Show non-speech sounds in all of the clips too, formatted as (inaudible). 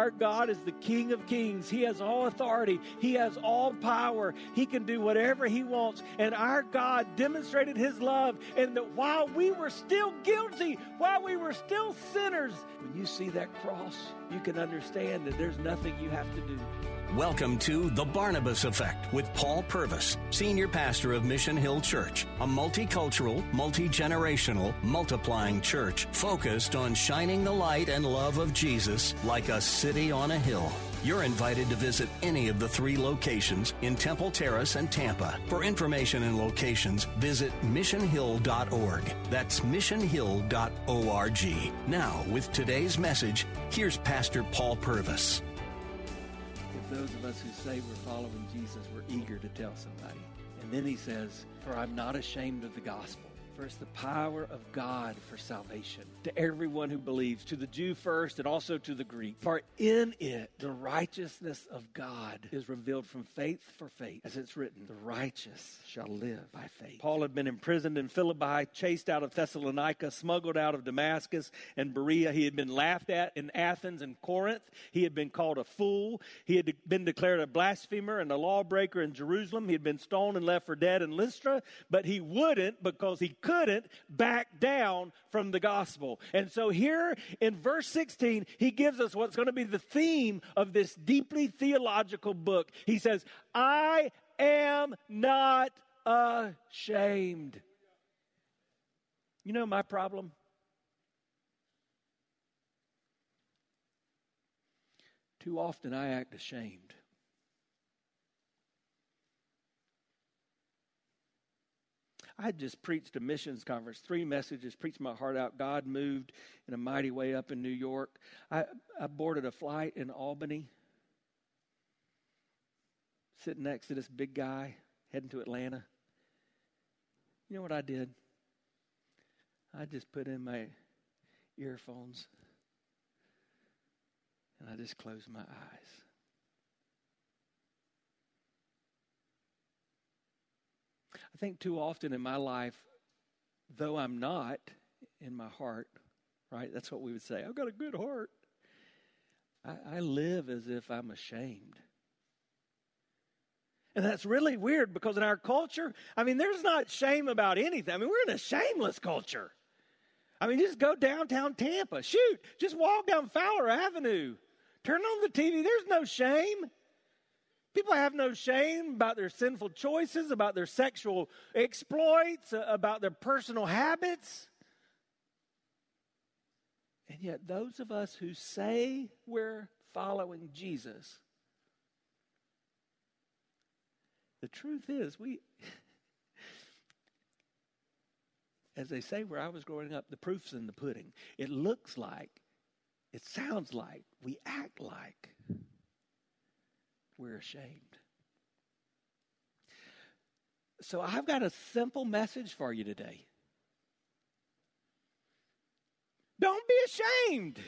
Our God is the King of Kings. He has all authority, He has all power. He can do whatever He wants. And our God demonstrated His love. And that while we were still guilty, while we were still sinners, when you see that cross, you can understand that there's nothing you have to do. Welcome to The Barnabas Effect with Paul Purvis, Senior Pastor of Mission Hill Church, a multicultural, multi generational, multiplying church focused on shining the light and love of Jesus like a city on a hill. You're invited to visit any of the three locations in Temple Terrace and Tampa. For information and locations, visit missionhill.org. That's missionhill.org. Now, with today's message, here's Pastor Paul Purvis If those of us who say we're following Jesus, we're eager to tell somebody. And then he says, For I'm not ashamed of the gospel. First, the power of God for salvation to everyone who believes, to the Jew first and also to the Greek. For in it, the righteousness of God is revealed from faith for faith. As it's written, the righteous shall live by faith. Paul had been imprisoned in Philippi, chased out of Thessalonica, smuggled out of Damascus and Berea. He had been laughed at in Athens and Corinth. He had been called a fool. He had been declared a blasphemer and a lawbreaker in Jerusalem. He had been stoned and left for dead in Lystra, but he wouldn't because he couldn't back down from the gospel. And so here in verse 16, he gives us what's going to be the theme of this deeply theological book. He says, I am not ashamed. You know my problem? Too often I act ashamed. I just preached a missions conference, three messages, preached my heart out. God moved in a mighty way up in New York. I, I boarded a flight in Albany, sitting next to this big guy heading to Atlanta. You know what I did? I just put in my earphones and I just closed my eyes. I think too often in my life, though I'm not in my heart, right? That's what we would say. I've got a good heart. I, I live as if I'm ashamed. And that's really weird because in our culture, I mean, there's not shame about anything. I mean, we're in a shameless culture. I mean, just go downtown Tampa. Shoot, just walk down Fowler Avenue. Turn on the TV. There's no shame. People have no shame about their sinful choices, about their sexual exploits, uh, about their personal habits. And yet, those of us who say we're following Jesus, the truth is, we, (laughs) as they say where I was growing up, the proof's in the pudding. It looks like, it sounds like, we act like we're ashamed. So I've got a simple message for you today. Don't be ashamed.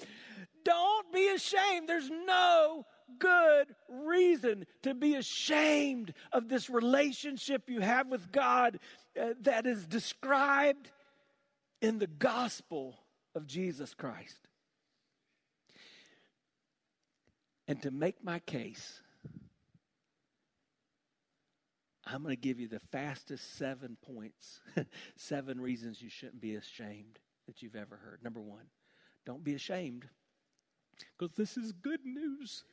(laughs) Don't be ashamed. There's no good reason to be ashamed of this relationship you have with God uh, that is described in the gospel of Jesus Christ. And to make my case, I'm going to give you the fastest seven points, (laughs) seven reasons you shouldn't be ashamed that you've ever heard. Number one, don't be ashamed because this is good news.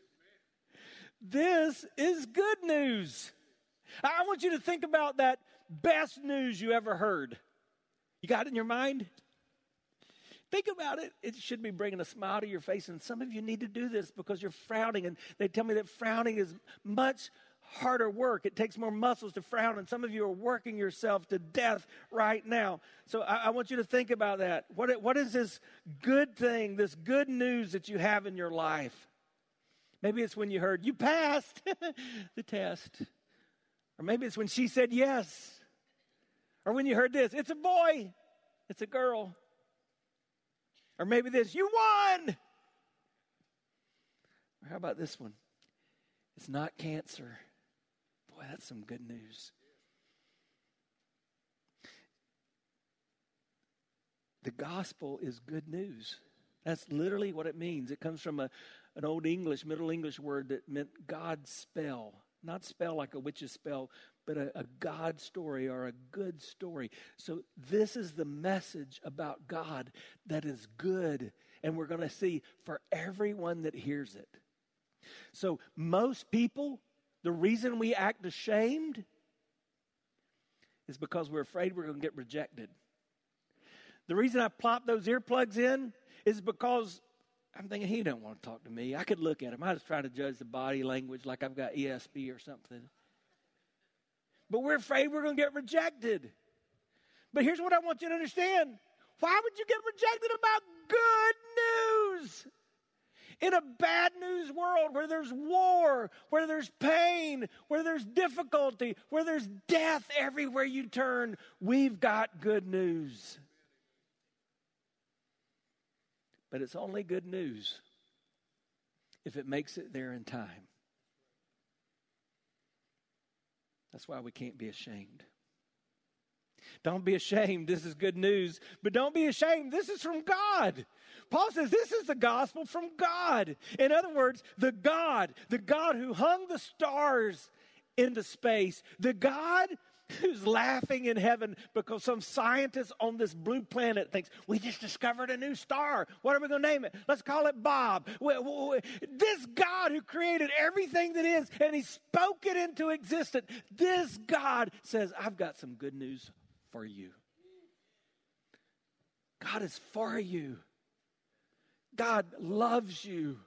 This is good news. I want you to think about that best news you ever heard. You got it in your mind? Think about it. It should be bringing a smile to your face. And some of you need to do this because you're frowning. And they tell me that frowning is much harder work. It takes more muscles to frown, and some of you are working yourself to death right now. So I, I want you to think about that. What, what is this good thing, this good news that you have in your life? Maybe it's when you heard, you passed (laughs) the test. Or maybe it's when she said yes. Or when you heard this, it's a boy, it's a girl. Or maybe this, you won. Or how about this one? It's not cancer. Boy, that's some good news. The gospel is good news. That's literally what it means. It comes from a, an old English, Middle English word that meant God's spell. Not spell like a witch's spell, but a, a God story or a good story. So, this is the message about God that is good. And we're going to see for everyone that hears it. So, most people, the reason we act ashamed is because we're afraid we're going to get rejected. The reason I plop those earplugs in is because I'm thinking he don't want to talk to me. I could look at him. I just try to judge the body language like I've got ESP or something. But we're afraid we're going to get rejected. But here's what I want you to understand. Why would you get rejected about good news? In a bad news world where there's war, where there's pain, where there's difficulty, where there's death everywhere you turn, we've got good news. But it's only good news if it makes it there in time. That's why we can't be ashamed. Don't be ashamed. This is good news. But don't be ashamed. This is from God. Paul says this is the gospel from God. In other words, the God, the God who hung the stars into space, the God who's laughing in heaven because some scientist on this blue planet thinks we just discovered a new star. What are we going to name it? Let's call it Bob. This God who created everything that is and he spoke it into existence, this God says, I've got some good news for you. God is for you. God loves you.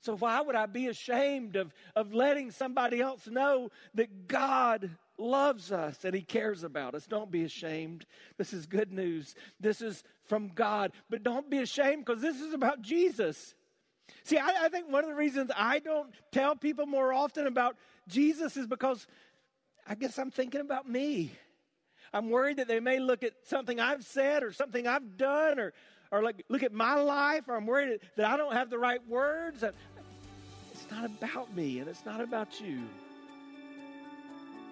So, why would I be ashamed of, of letting somebody else know that God loves us and He cares about us? Don't be ashamed. This is good news. This is from God. But don't be ashamed because this is about Jesus. See, I, I, think one of the reasons I don't tell people more often about Jesus is because I guess I'm thinking about me. I'm worried that they may look at something I've said or something I've done or, or like look at my life or I'm worried that I don't have the right words. It's not about me and it's not about you.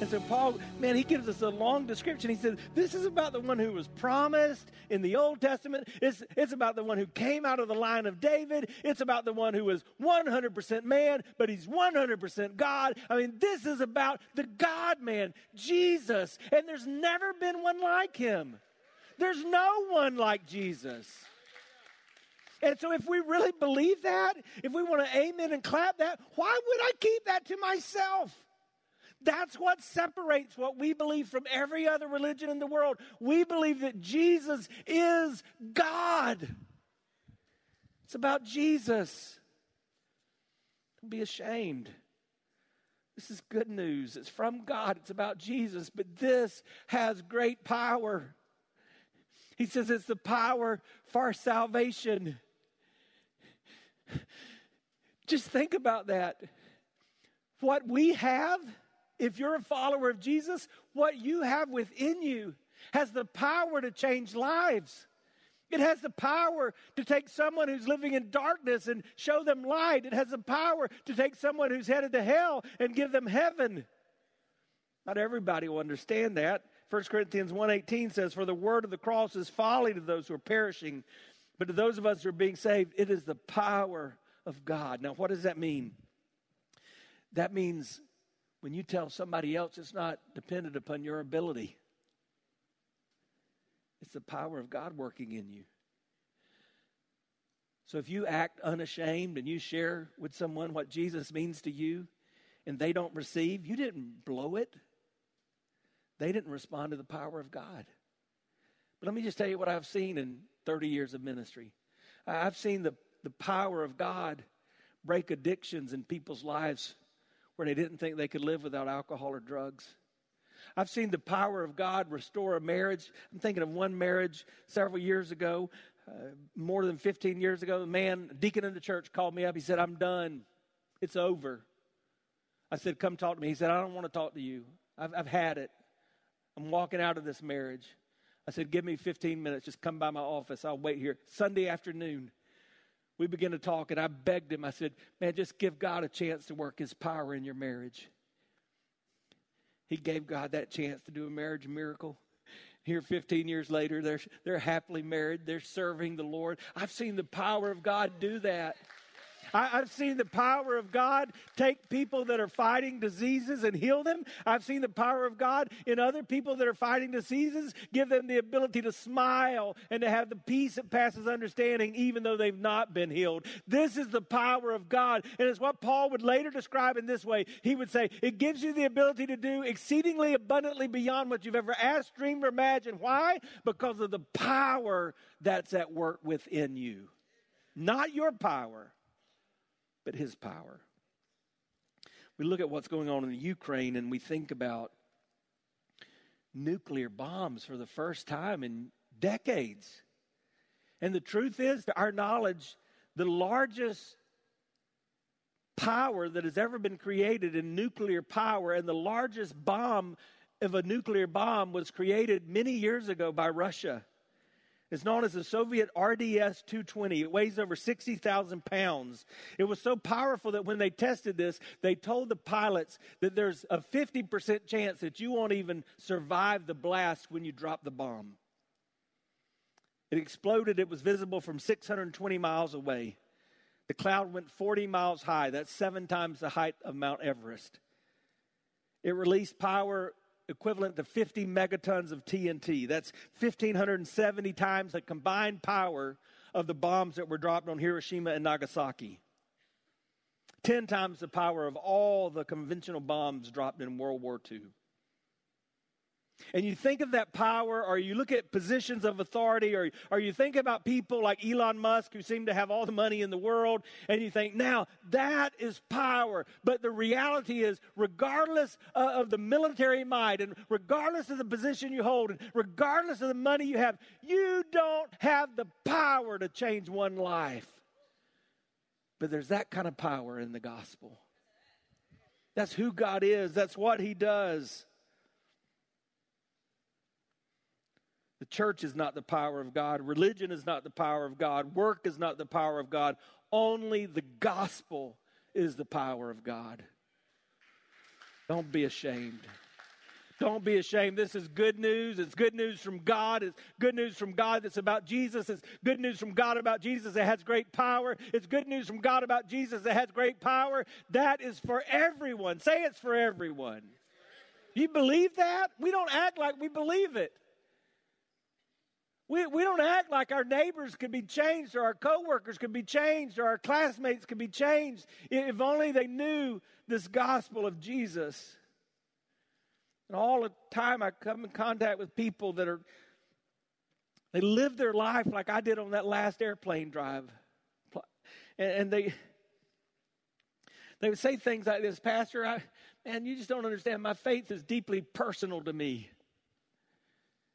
And so Paul, man, he gives us a long description. He says, This is about the one who was promised in the Old Testament. It's, it's about the one who came out of the line of David. It's about the one who was 100% man, but he's 100% God. I mean, this is about the God man, Jesus. And there's never been one like him. There's no one like Jesus. And so, if we really believe that, if we want to amen and clap that, why would I keep that to myself? That's what separates what we believe from every other religion in the world. We believe that Jesus is God. It's about Jesus. Don't be ashamed. This is good news. It's from God. It's about Jesus, but this has great power. He says it's the power for salvation. Just think about that. What we have if you're a follower of Jesus, what you have within you has the power to change lives. It has the power to take someone who's living in darkness and show them light. It has the power to take someone who's headed to hell and give them heaven. Not everybody will understand that. 1 Corinthians 1:18 says for the word of the cross is folly to those who are perishing, but to those of us who are being saved it is the power of God. Now what does that mean? That means when you tell somebody else it's not dependent upon your ability. It's the power of God working in you. So if you act unashamed and you share with someone what Jesus means to you and they don't receive, you didn't blow it. They didn't respond to the power of God. But let me just tell you what I've seen in 30 years of ministry. I've seen the, the power of God break addictions in people's lives where they didn't think they could live without alcohol or drugs. I've seen the power of God restore a marriage. I'm thinking of one marriage several years ago, uh, more than 15 years ago. The man, deacon in the church, called me up. He said, I'm done. It's over. I said, Come talk to me. He said, I don't want to talk to you. I've, I've had it. I'm walking out of this marriage. I said, Give me 15 minutes. Just come by my office. I'll wait here. Sunday afternoon, we began to talk, and I begged him. I said, Man, just give God a chance to work his power in your marriage. He gave God that chance to do a marriage miracle. Here, 15 years later, they're, they're happily married. They're serving the Lord. I've seen the power of God do that. I, have seen the power of God take people that are fighting diseases and heal them. I've seen the power of God in other people that are fighting diseases, give them the ability to smile and to have the peace that passes understanding, even though they've not been healed. This is the power of God. And it's what Paul would later describe in this way. He would say, It gives you the ability to do exceedingly abundantly beyond what you've ever asked, dreamed, or imagined. Why? Because of the power that's at work within you. Not your power, but his power. We look at what's going on in the Ukraine and we think about nuclear bombs for the first time in decades. And the truth is, to our knowledge, the largest power that has ever been created in nuclear power and the largest bomb of a nuclear bomb was created many years ago by Russia. It's known as the Soviet RDS 220. It weighs over 60,000 pounds. It was so powerful that when they tested this, they told the pilots that there's a 50% chance that you won't even survive the blast when you drop the bomb. It exploded, it was visible from 620 miles away. The cloud went 40 miles high. That's seven times the height of Mount Everest. It released power equivalent to 50 megatons of TNT. That's 1,570 times the combined power of the bombs that were dropped on Hiroshima and Nagasaki. 10 times the power of all the conventional bombs dropped in World War II and you think of that power, or you look at positions of authority, or, or you think about people like Elon Musk who seem to have all the money in the world, and you think, now that is power. But the reality is, regardless of the military might, and regardless of the position you hold, and regardless of the money you have, you don't have the power to change one life. But there's that kind of power in the gospel. That's who God is, that's what He does. The church is not the power of God. Religion is not the power of God. Work is not the power of God. Only the gospel is the power of God. Don't be ashamed. Don't be ashamed. This is good news. It's good news from God. It's good news from God that's about Jesus. It's good news from God about Jesus that has great power. It's good news from God about Jesus that has great power. That is for everyone. Say it's for everyone. You believe that? We don't act like we believe it. We, we don't act like our neighbors could be changed or our coworkers could be changed or our classmates could be changed if only they knew this gospel of Jesus. And all the time I come in contact with people that are, they live their life like I did on that last airplane drive. And, and they, they would say things like this, Pastor, I, man, you just don't understand. My faith is deeply personal to me.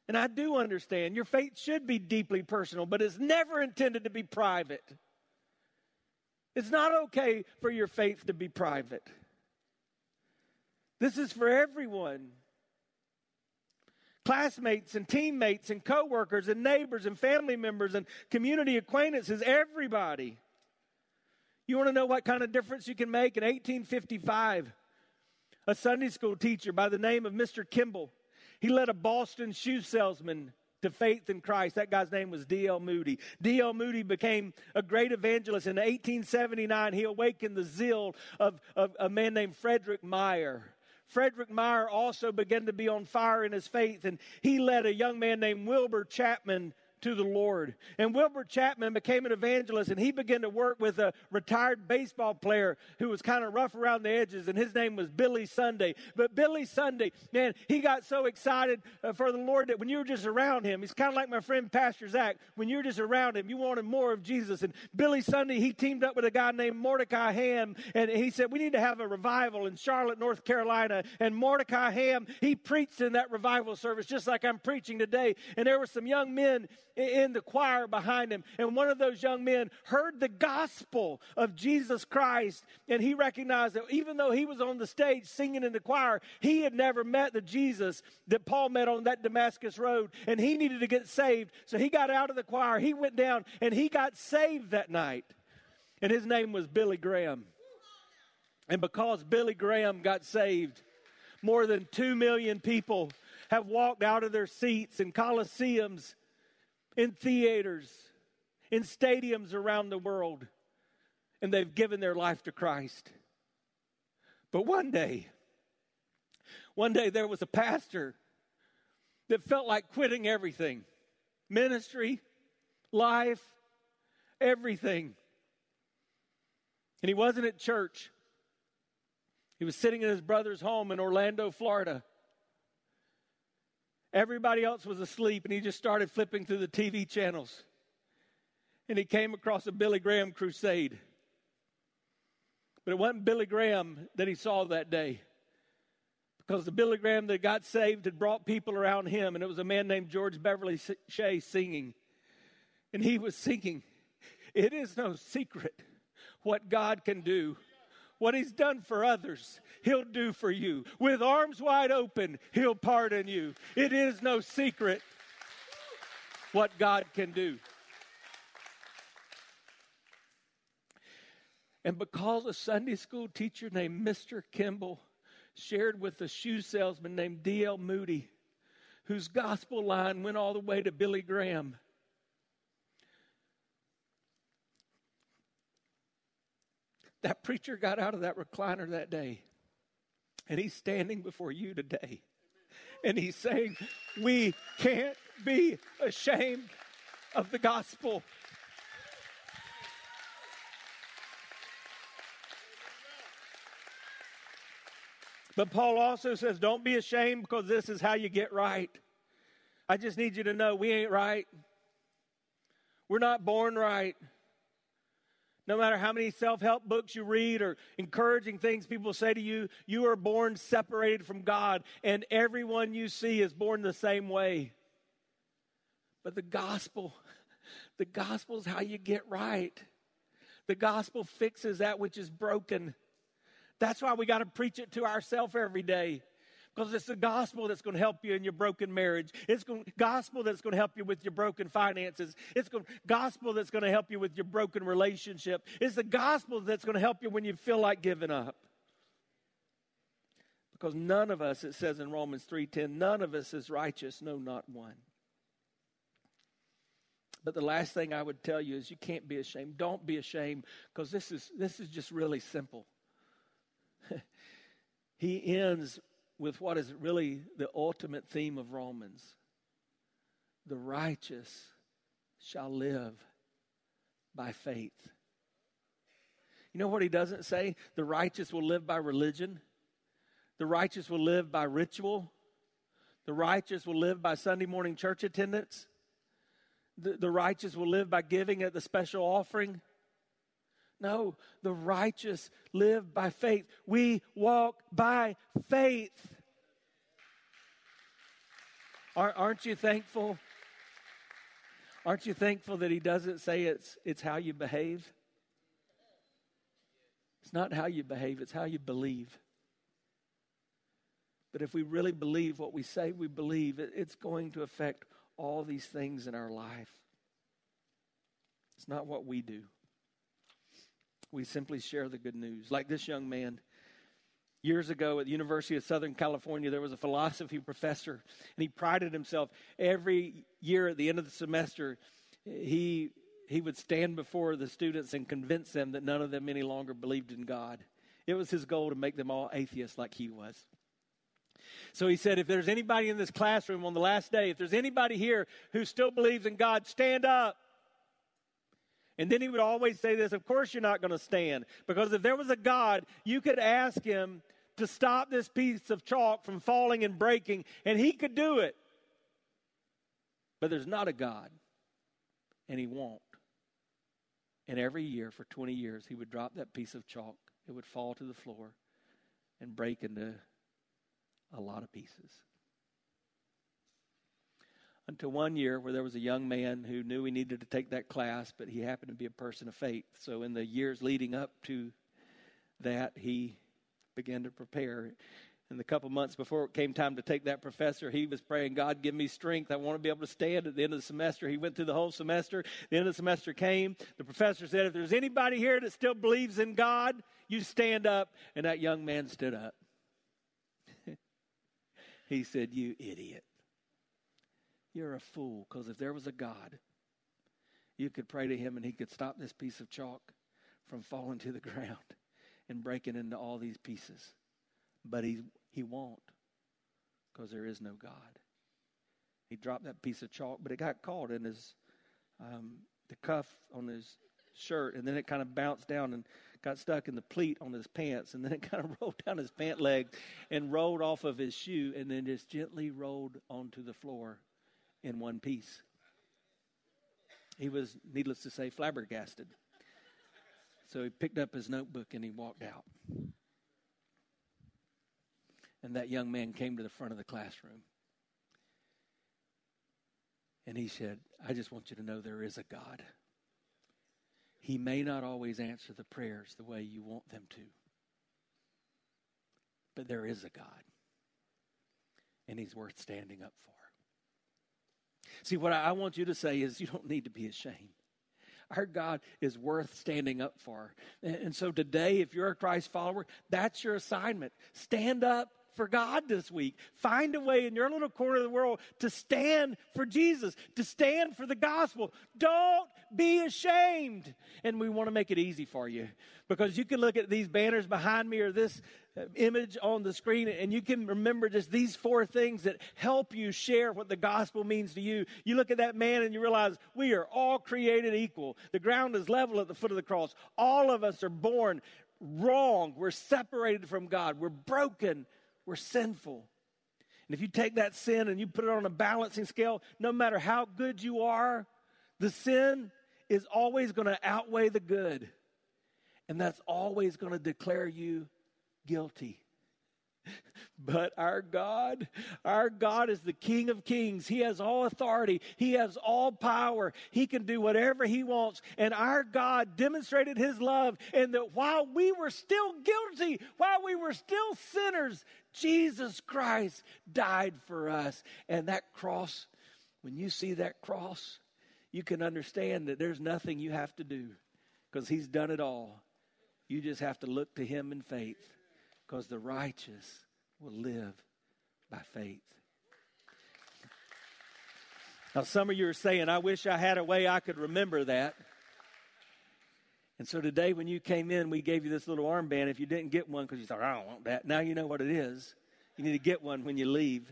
And I do understand your faith should be deeply personal, but it's never intended to be private. It's not okay for your faith to be private. This is for everyone. classmates and teammates and coworkers and neighbors and family members and community acquaintances, everybody. You want to know what kind of difference you can make? In 1855, a Sunday school teacher by the name of Mr. Kimball, he led a Boston shoe salesman to faith in Christ. That guy's name was D.L. Moody. D.L. Moody became a great evangelist. In 1879, he awakened the zeal of, of a man named Frederick Meyer. Frederick Meyer also began to be on fire in his faith, and he led a young man named Wilbur Chapman to the Lord. And Wilbur Chapman became an evangelist and he began to work with a retired baseball player who was kind of rough around the edges, and his name was Billy Sunday. But Billy Sunday, man, he got so excited uh, for the Lord that when you were just around him, he's kind of like my friend Pastor Zach. When you're just around him, you wanted more of Jesus. And Billy Sunday, he teamed up with a guy named Mordecai Ham, and he said, We need to have a revival in Charlotte, North Carolina. And Mordecai Ham, he preached in that revival service just like I'm preaching today. And there were some young men in the choir behind him. And one of those young men heard the gospel of Jesus Christ, and he recognized that even though he was on the stage singing in the choir, he had never met the Jesus that Paul met on that Damascus road, and he needed to get saved. So he got out of the choir, he went down, and he got saved that night. And his name was Billy Graham. And because Billy Graham got saved, more than two million people have walked out of their seats in coliseums in theaters, in stadiums around the world, and they've given their life to Christ. But one day, one day there was a pastor that felt like quitting everything ministry, life, everything. And he wasn't at church. He was sitting in his brother's home in Orlando, Florida. Everybody else was asleep, and he just started flipping through the TV channels. And he came across a Billy Graham crusade. But it wasn't Billy Graham that he saw that day. Because the Billy Graham that got saved had brought people around him, and it was a man named George Beverly Shea singing. And he was singing, It is no secret what God can do what he's done for others, he'll do for you. With arms wide open, he'll pardon you. It is no secret what God can do. And because a Sunday school teacher named Mr. Kimball shared with a shoe salesman named D.L. Moody, whose gospel line went all the way to Billy Graham, That preacher got out of that recliner that day, and he's standing before you today. And he's saying, We can't be ashamed of the gospel. But Paul also says, Don't be ashamed because this is how you get right. I just need you to know we ain't right. We're not born right. No matter how many self help books you read or encouraging things people say to you, you are born separated from God, and everyone you see is born the same way. But the gospel, (laughs) the gospel is how you get right. The gospel fixes that which is broken. That's why we got to preach it to ourselves every day because it's the gospel that's going to help you in your broken marriage. It's the gospel that's going to help you with your broken finances. It's the gospel that's going to help you with your broken relationship. It's the gospel that's going to help you when you feel like giving up. Because none of us, it says in Romans 3:10, none of us is righteous, no, not one. But the last thing I would tell you is you can't be ashamed. Don't be ashamed because this is this is just really simple. (laughs) he ends with what is really the ultimate theme of Romans the righteous shall live by faith. You know what he doesn't say? The righteous will live by religion. The righteous will live by ritual. The righteous will live by Sunday morning church attendance. The, the righteous will live by giving at the special offering. No, the righteous live by faith. We walk by faith. Aren't you thankful? Aren't you thankful that he doesn't say it's, it's how you behave? It's not how you behave, it's how you believe. But if we really believe what we say we believe, it's going to affect all these things in our life. It's not what we do. We simply share the good news. Like this young man. Years ago at the University of Southern California, there was a philosophy professor, and he prided himself every year at the end of the semester, he, he would stand before the students and convince them that none of them any longer believed in God. It was his goal to make them all atheists like he was. So he said, if there's anybody in this classroom on the last day, if there's anybody here who still believes in God, stand up. And then he would always say this Of course, you're not going to stand. Because if there was a God, you could ask him to stop this piece of chalk from falling and breaking, and he could do it. But there's not a God, and he won't. And every year for 20 years, he would drop that piece of chalk. It would fall to the floor and break into a lot of pieces. Until one year where there was a young man who knew he needed to take that class, but he happened to be a person of faith. So in the years leading up to that, he began to prepare. And the couple months before it came time to take that professor, he was praying, God, give me strength. I want to be able to stand at the end of the semester. He went through the whole semester. The end of the semester came. The professor said, If there's anybody here that still believes in God, you stand up. And that young man stood up. (laughs) He said, You idiot. You're a fool, because if there was a God, you could pray to him and he could stop this piece of chalk from falling to the (laughs) ground and breaking into all these pieces. But he, he won't, because there is no God. He dropped that piece of chalk, but it got caught in his um, the cuff on his shirt, and then it kind of bounced down and got stuck in the pleat on his pants, and then it (laughs) kind of rolled down his pant leg and rolled off of his shoe, and then just gently rolled onto the floor in one piece. He was, needless to say, flabbergasted. So he picked up his notebook and he walked out. And that young man came to the front of the classroom. And he said, I just want you to know there is a God. He may not always answer the prayers the way you want them to, but there is a God, and He's worth standing up for. See, what I want you to say is you don't need to be ashamed. Our God is worth standing up for. And so today, if you're a Christ follower, that's your assignment. Stand up for God this week. Find a way in your little corner of the world to stand for Jesus, to stand for the gospel. Don't be ashamed. And we want to make it easy for you because you can look at these banners behind me or this image on the screen and you can remember just these four things that help you share what the gospel means to you. You look at that man and you realize we are all created equal. The ground is level at the foot of the cross. All of us are born wrong. We're separated from God. We're broken. We're sinful. And if you take that sin and you put it on a balancing scale, no matter how good you are, the sin is always going to outweigh the good. And that's always going to declare you guilty. But our God, our God is the King of Kings. He has all authority. He has all power. He can do whatever He wants. And our God demonstrated His love and that while we were still guilty, while we were still sinners, Jesus Christ died for us. And that cross, when you see that cross, you can understand that there's nothing you have to do because He's done it all. You just have to look to Him in faith because the righteous will live by faith. Now, some of you are saying, I wish I had a way I could remember that. And so today, when you came in, we gave you this little armband. If you didn't get one because you thought, I don't want that, now you know what it is. You need to get one when you leave.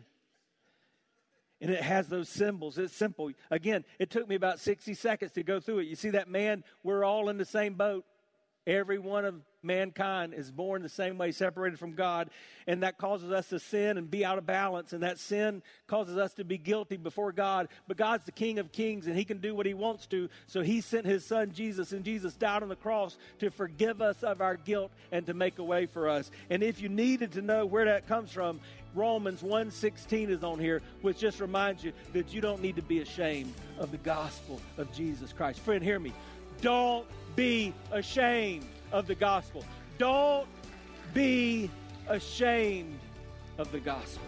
And it has those symbols. It's simple. Again, it took me about 60 seconds to go through it. You see that man? We're all in the same boat. Every one of mankind is born the same way, separated from God, and that causes us to sin and be out of balance, and that sin causes us to be guilty before God. But God's the King of Kings, and He can do what He wants to. So He sent His Son Jesus, and Jesus died on the cross to forgive us of our guilt and to make a way for us. And if you needed to know where that comes from, Romans 1:16 is on here, which just reminds you that you don't need to be ashamed of the gospel of Jesus Christ. Friend, hear me. Don't be ashamed of the gospel. Don't be ashamed of the gospel.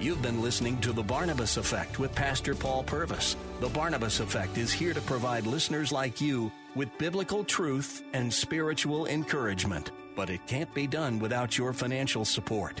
You've been listening to The Barnabas Effect with Pastor Paul Purvis. The Barnabas Effect is here to provide listeners like you with biblical truth and spiritual encouragement. But it can't be done without your financial support.